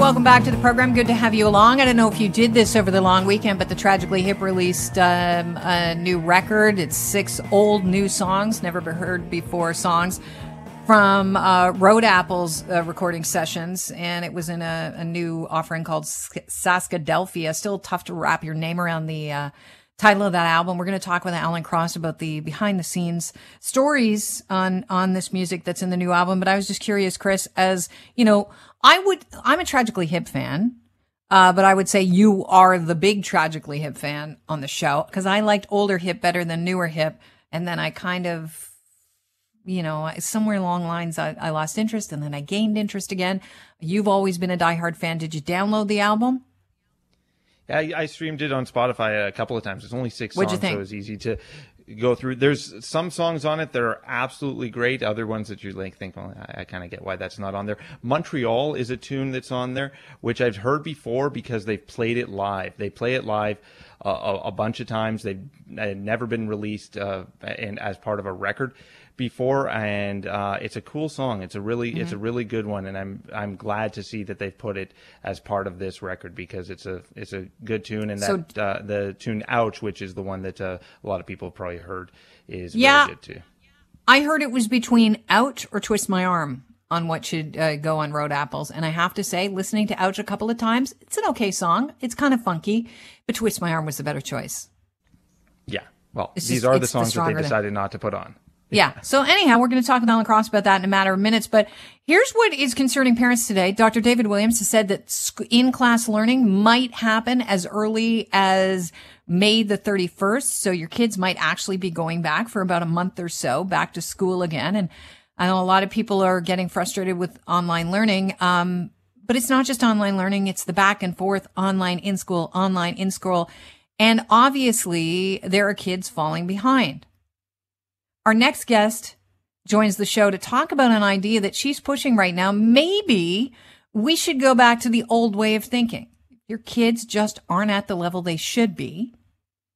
welcome back to the program. Good to have you along. I don't know if you did this over the long weekend, but the Tragically Hip released um, a new record. It's six old new songs, never heard before songs from uh, Road Apples uh, recording sessions, and it was in a, a new offering called Saskadelphia. Still tough to wrap your name around the uh, title of that album. We're going to talk with Alan Cross about the behind the scenes stories on on this music that's in the new album. But I was just curious, Chris, as you know, I would I'm a tragically hip fan. Uh, but I would say you are the big tragically hip fan on the show because I liked older hip better than newer hip. And then I kind of, you know, somewhere along lines, I, I lost interest and then I gained interest again. You've always been a diehard fan. Did you download the album? I, I streamed it on Spotify a couple of times. It's only 6 What'd songs, so it was easy to go through. There's some songs on it that are absolutely great. Other ones that you like think, well, I, I kind of get why that's not on there. Montreal is a tune that's on there, which I've heard before because they've played it live. They play it live a, a, bunch of times. They've never been released uh, and as part of a record before, and uh, it's a cool song. It's a really mm-hmm. it's a really good one, and I'm I'm glad to see that they've put it as part of this record because it's a it's a good tune, and so, that uh, the tune "Ouch," which is the one that uh, a lot of people have probably heard, is yeah, really good too. I heard it was between "Ouch" or "Twist My Arm." On what should uh, go on Road Apples. And I have to say, listening to Ouch a couple of times, it's an okay song. It's kind of funky, but Twist My Arm was the better choice. Yeah. Well, it's these just, are the songs the that they decided than... not to put on. Yeah. So anyhow, we're going to talk with Alan Cross about that in a matter of minutes. But here's what is concerning parents today. Dr. David Williams has said that in-class learning might happen as early as May the 31st. So your kids might actually be going back for about a month or so back to school again. And I know a lot of people are getting frustrated with online learning. Um, but it's not just online learning. It's the back and forth online in school, online in school. And obviously there are kids falling behind. Our next guest joins the show to talk about an idea that she's pushing right now. Maybe we should go back to the old way of thinking. Your kids just aren't at the level they should be,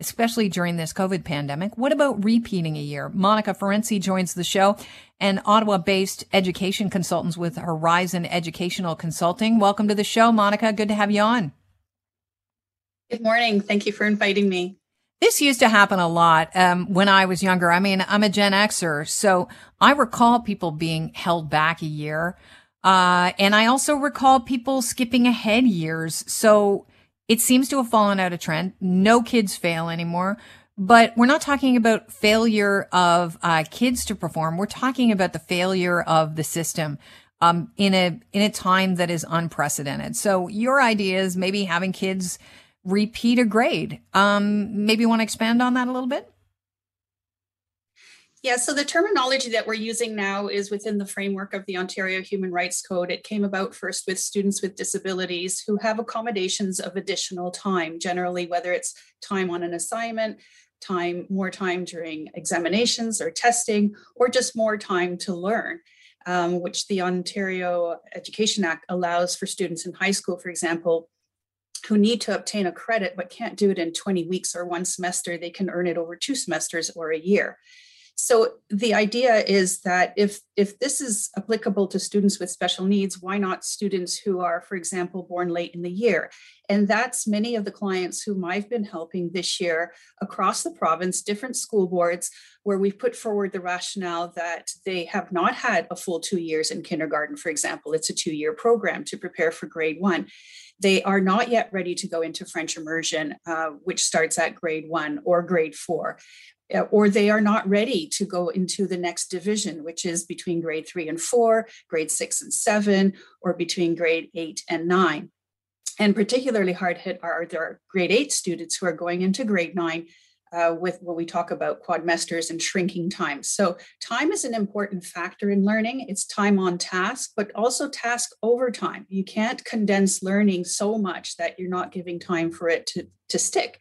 especially during this COVID pandemic. What about repeating a year? Monica Ferenczi joins the show, an Ottawa based education consultant with Horizon Educational Consulting. Welcome to the show, Monica. Good to have you on. Good morning. Thank you for inviting me. This used to happen a lot um, when I was younger. I mean, I'm a Gen Xer, so I recall people being held back a year. Uh, and I also recall people skipping ahead years. So it seems to have fallen out of trend. No kids fail anymore. But we're not talking about failure of uh, kids to perform. We're talking about the failure of the system um, in a in a time that is unprecedented. So your idea is maybe having kids repeat a grade. Um, maybe you want to expand on that a little bit? Yeah, so the terminology that we're using now is within the framework of the Ontario Human Rights Code. It came about first with students with disabilities who have accommodations of additional time, generally, whether it's time on an assignment, time, more time during examinations or testing, or just more time to learn. Um, which the Ontario Education Act allows for students in high school, for example, who need to obtain a credit but can't do it in 20 weeks or one semester, they can earn it over two semesters or a year. So the idea is that if if this is applicable to students with special needs, why not students who are, for example, born late in the year? And that's many of the clients whom I've been helping this year across the province, different school boards, where we've put forward the rationale that they have not had a full two years in kindergarten, for example. It's a two-year program to prepare for grade one. They are not yet ready to go into French immersion, uh, which starts at grade one or grade four. Uh, or they are not ready to go into the next division, which is between grade three and four, grade six and seven, or between grade eight and nine. And particularly hard hit are there grade eight students who are going into grade nine uh, with when we talk about quadmesters and shrinking time. So, time is an important factor in learning. It's time on task, but also task over time. You can't condense learning so much that you're not giving time for it to, to stick.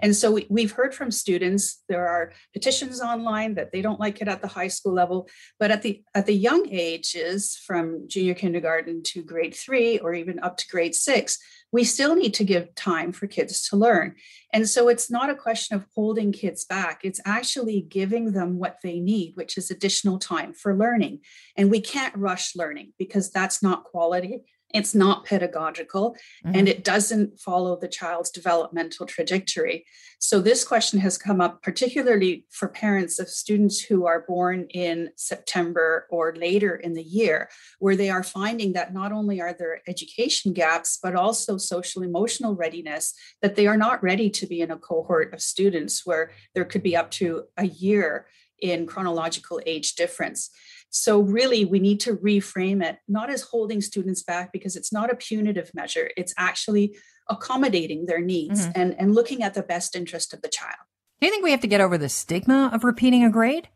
And so we, we've heard from students there are petitions online that they don't like it at the high school level, but at the at the young ages from junior kindergarten to grade three or even up to grade six, we still need to give time for kids to learn. And so it's not a question of holding kids back, it's actually giving them what they need, which is additional time for learning. And we can't rush learning because that's not quality. It's not pedagogical mm-hmm. and it doesn't follow the child's developmental trajectory. So, this question has come up particularly for parents of students who are born in September or later in the year, where they are finding that not only are there education gaps, but also social emotional readiness, that they are not ready to be in a cohort of students where there could be up to a year in chronological age difference. So, really, we need to reframe it not as holding students back because it's not a punitive measure, it's actually accommodating their needs mm-hmm. and, and looking at the best interest of the child. Do you think we have to get over the stigma of repeating a grade?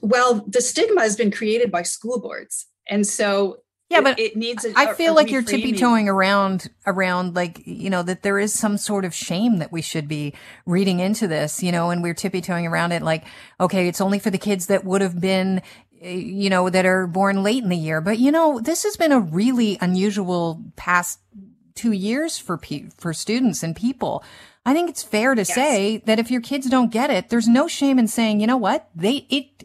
Well, the stigma has been created by school boards. And so yeah, but it, needs. A, I feel a like you're tippy toeing around around like you know that there is some sort of shame that we should be reading into this, you know, and we're tippy toeing around it like, okay, it's only for the kids that would have been, eh, you know, that are born late in the year. But you know, this has been a really unusual past two years for pe- for students and people. I think it's fair to yes. say that if your kids don't get it, there's no shame in saying, you know what, they it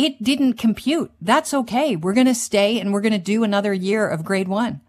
it didn't compute. That's okay. We're going to stay and we're going to do another year of grade one.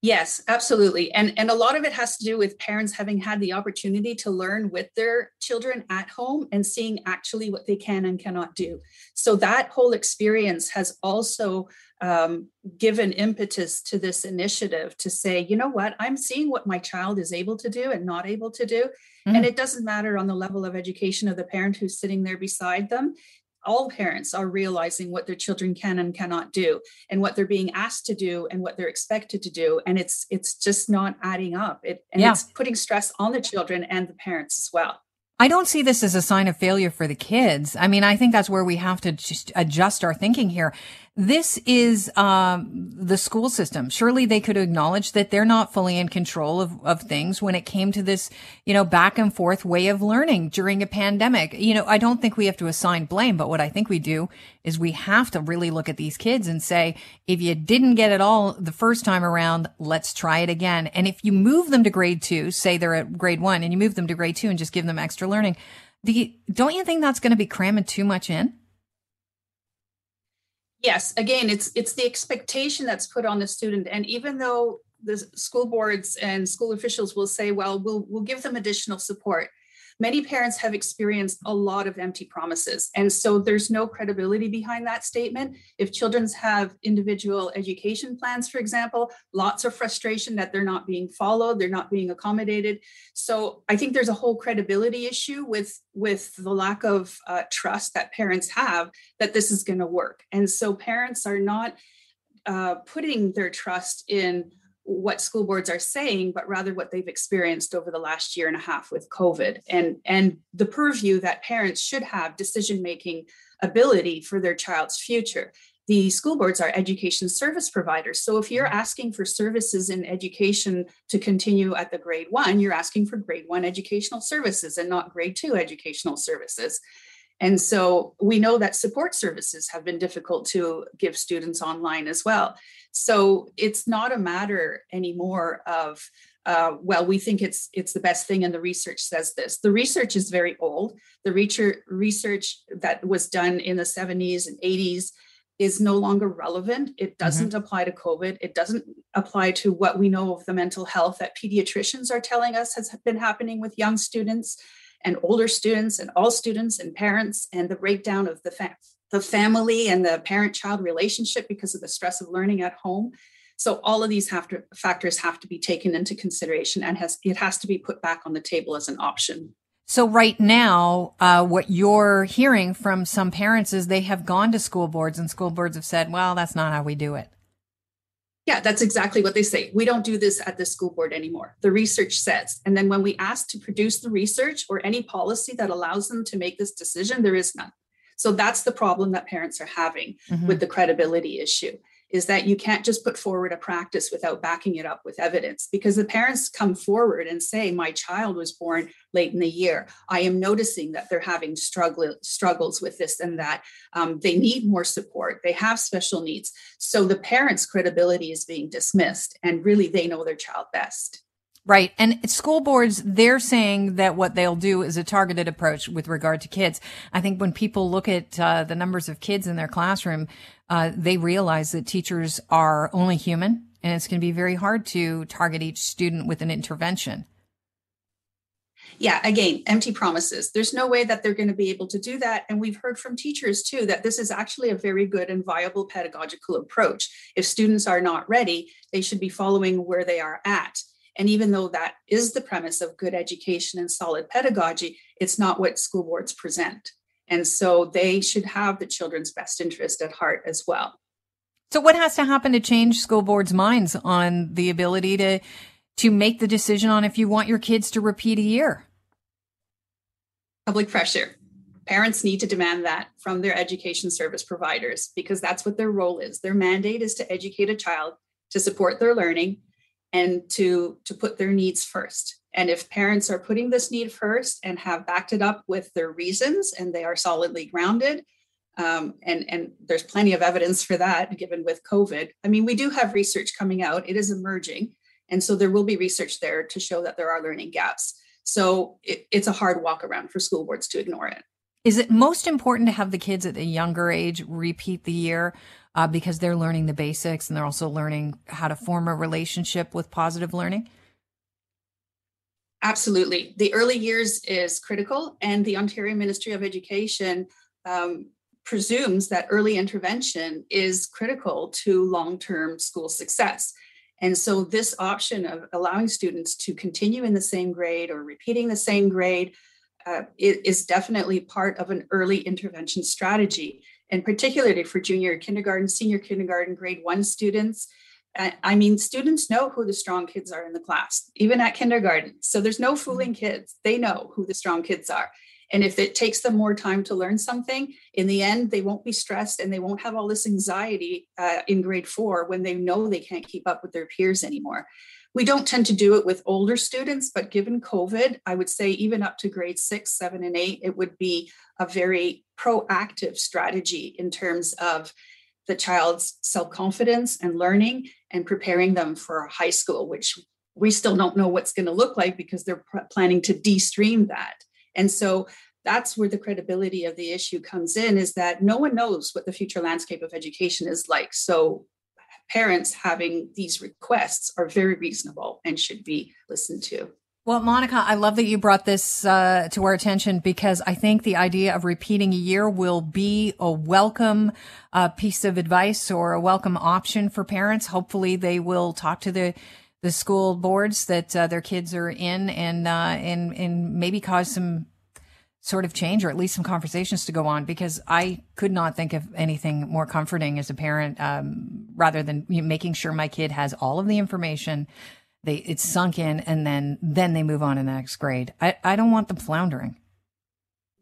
Yes, absolutely. And and a lot of it has to do with parents having had the opportunity to learn with their children at home and seeing actually what they can and cannot do. So that whole experience has also um, given impetus to this initiative to say, you know what, I'm seeing what my child is able to do and not able to do. Mm-hmm. And it doesn't matter on the level of education of the parent who's sitting there beside them all parents are realizing what their children can and cannot do and what they're being asked to do and what they're expected to do and it's it's just not adding up it and yeah. it's putting stress on the children and the parents as well I don't see this as a sign of failure for the kids. I mean, I think that's where we have to just adjust our thinking here. This is um, the school system. Surely they could acknowledge that they're not fully in control of, of things when it came to this, you know, back and forth way of learning during a pandemic. You know, I don't think we have to assign blame, but what I think we do is we have to really look at these kids and say, if you didn't get it all the first time around, let's try it again. And if you move them to grade two, say they're at grade one and you move them to grade two and just give them extra learning, do you, don't you think that's going to be cramming too much in? Yes again it's it's the expectation that's put on the student. And even though the school boards and school officials will say well we'll we'll give them additional support many parents have experienced a lot of empty promises. And so there's no credibility behind that statement. If children have individual education plans, for example, lots of frustration that they're not being followed, they're not being accommodated. So I think there's a whole credibility issue with, with the lack of uh, trust that parents have that this is going to work. And so parents are not uh, putting their trust in what school boards are saying, but rather what they've experienced over the last year and a half with COVID and, and the purview that parents should have decision making ability for their child's future. The school boards are education service providers. So if you're mm-hmm. asking for services in education to continue at the grade one, you're asking for grade one educational services and not grade two educational services. And so we know that support services have been difficult to give students online as well. So it's not a matter anymore of uh, well, we think it's it's the best thing, and the research says this. The research is very old. The research research that was done in the 70s and 80s is no longer relevant. It mm-hmm. doesn't mm-hmm. apply to COVID. It doesn't apply to what we know of the mental health that pediatricians are telling us has been happening with young students and older students and all students and parents and the breakdown of the fa- the family and the parent child relationship because of the stress of learning at home so all of these have to, factors have to be taken into consideration and has it has to be put back on the table as an option so right now, uh, what you're hearing from some parents is they have gone to school boards and school boards have said, well, that's not how we do it. Yeah, that's exactly what they say. We don't do this at the school board anymore. The research says. And then when we ask to produce the research or any policy that allows them to make this decision, there is none. So that's the problem that parents are having mm-hmm. with the credibility issue is that you can't just put forward a practice without backing it up with evidence because the parents come forward and say my child was born late in the year. I am noticing that they're having struggle, struggles with this and that. Um, they need more support. They have special needs. So the parents credibility is being dismissed and really they know their child best Right. And school boards, they're saying that what they'll do is a targeted approach with regard to kids. I think when people look at uh, the numbers of kids in their classroom, uh, they realize that teachers are only human and it's going to be very hard to target each student with an intervention. Yeah, again, empty promises. There's no way that they're going to be able to do that. And we've heard from teachers too that this is actually a very good and viable pedagogical approach. If students are not ready, they should be following where they are at and even though that is the premise of good education and solid pedagogy, it's not what school boards present. And so they should have the children's best interest at heart as well. So what has to happen to change school boards' minds on the ability to to make the decision on if you want your kids to repeat a year? Public pressure. Parents need to demand that from their education service providers because that's what their role is. Their mandate is to educate a child to support their learning and to to put their needs first. And if parents are putting this need first and have backed it up with their reasons and they are solidly grounded um, and and there's plenty of evidence for that given with covid i mean we do have research coming out. It is emerging. And so there will be research there to show that there are learning gaps. So it, it's a hard walk around for school boards to ignore it. Is it most important to have the kids at a younger age repeat the year uh, because they're learning the basics and they're also learning how to form a relationship with positive learning? Absolutely. The early years is critical, and the Ontario Ministry of Education um, presumes that early intervention is critical to long term school success. And so, this option of allowing students to continue in the same grade or repeating the same grade uh, is definitely part of an early intervention strategy and particularly for junior kindergarten, senior kindergarten, grade one students. I mean, students know who the strong kids are in the class, even at kindergarten. So there's no fooling kids. They know who the strong kids are. And if it takes them more time to learn something, in the end, they won't be stressed and they won't have all this anxiety uh, in grade four when they know they can't keep up with their peers anymore. We don't tend to do it with older students, but given COVID, I would say even up to grade six, seven, and eight, it would be a very proactive strategy in terms of the child's self confidence and learning and preparing them for high school, which we still don't know what's going to look like because they're pr- planning to de-stream that. And so that's where the credibility of the issue comes in is that no one knows what the future landscape of education is like. So parents having these requests are very reasonable and should be listened to. Well, Monica, I love that you brought this uh, to our attention because I think the idea of repeating a year will be a welcome uh, piece of advice or a welcome option for parents. Hopefully, they will talk to the the school boards that uh, their kids are in and uh, and and maybe cause some sort of change or at least some conversations to go on because I could not think of anything more comforting as a parent um, rather than making sure my kid has all of the information. They it's sunk in and then then they move on in the next grade. I, I don't want them floundering.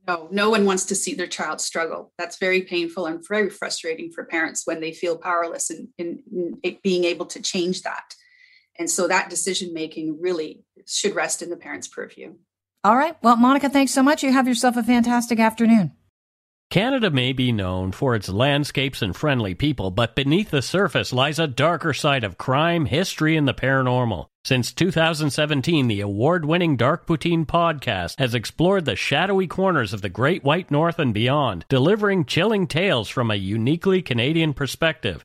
No no one wants to see their child struggle. That's very painful and very frustrating for parents when they feel powerless in, in, in being able to change that. And so that decision making really should rest in the parents purview all right. Well, Monica, thanks so much. You have yourself a fantastic afternoon. Canada may be known for its landscapes and friendly people, but beneath the surface lies a darker side of crime, history, and the paranormal. Since 2017, the award winning Dark Poutine podcast has explored the shadowy corners of the Great White North and beyond, delivering chilling tales from a uniquely Canadian perspective.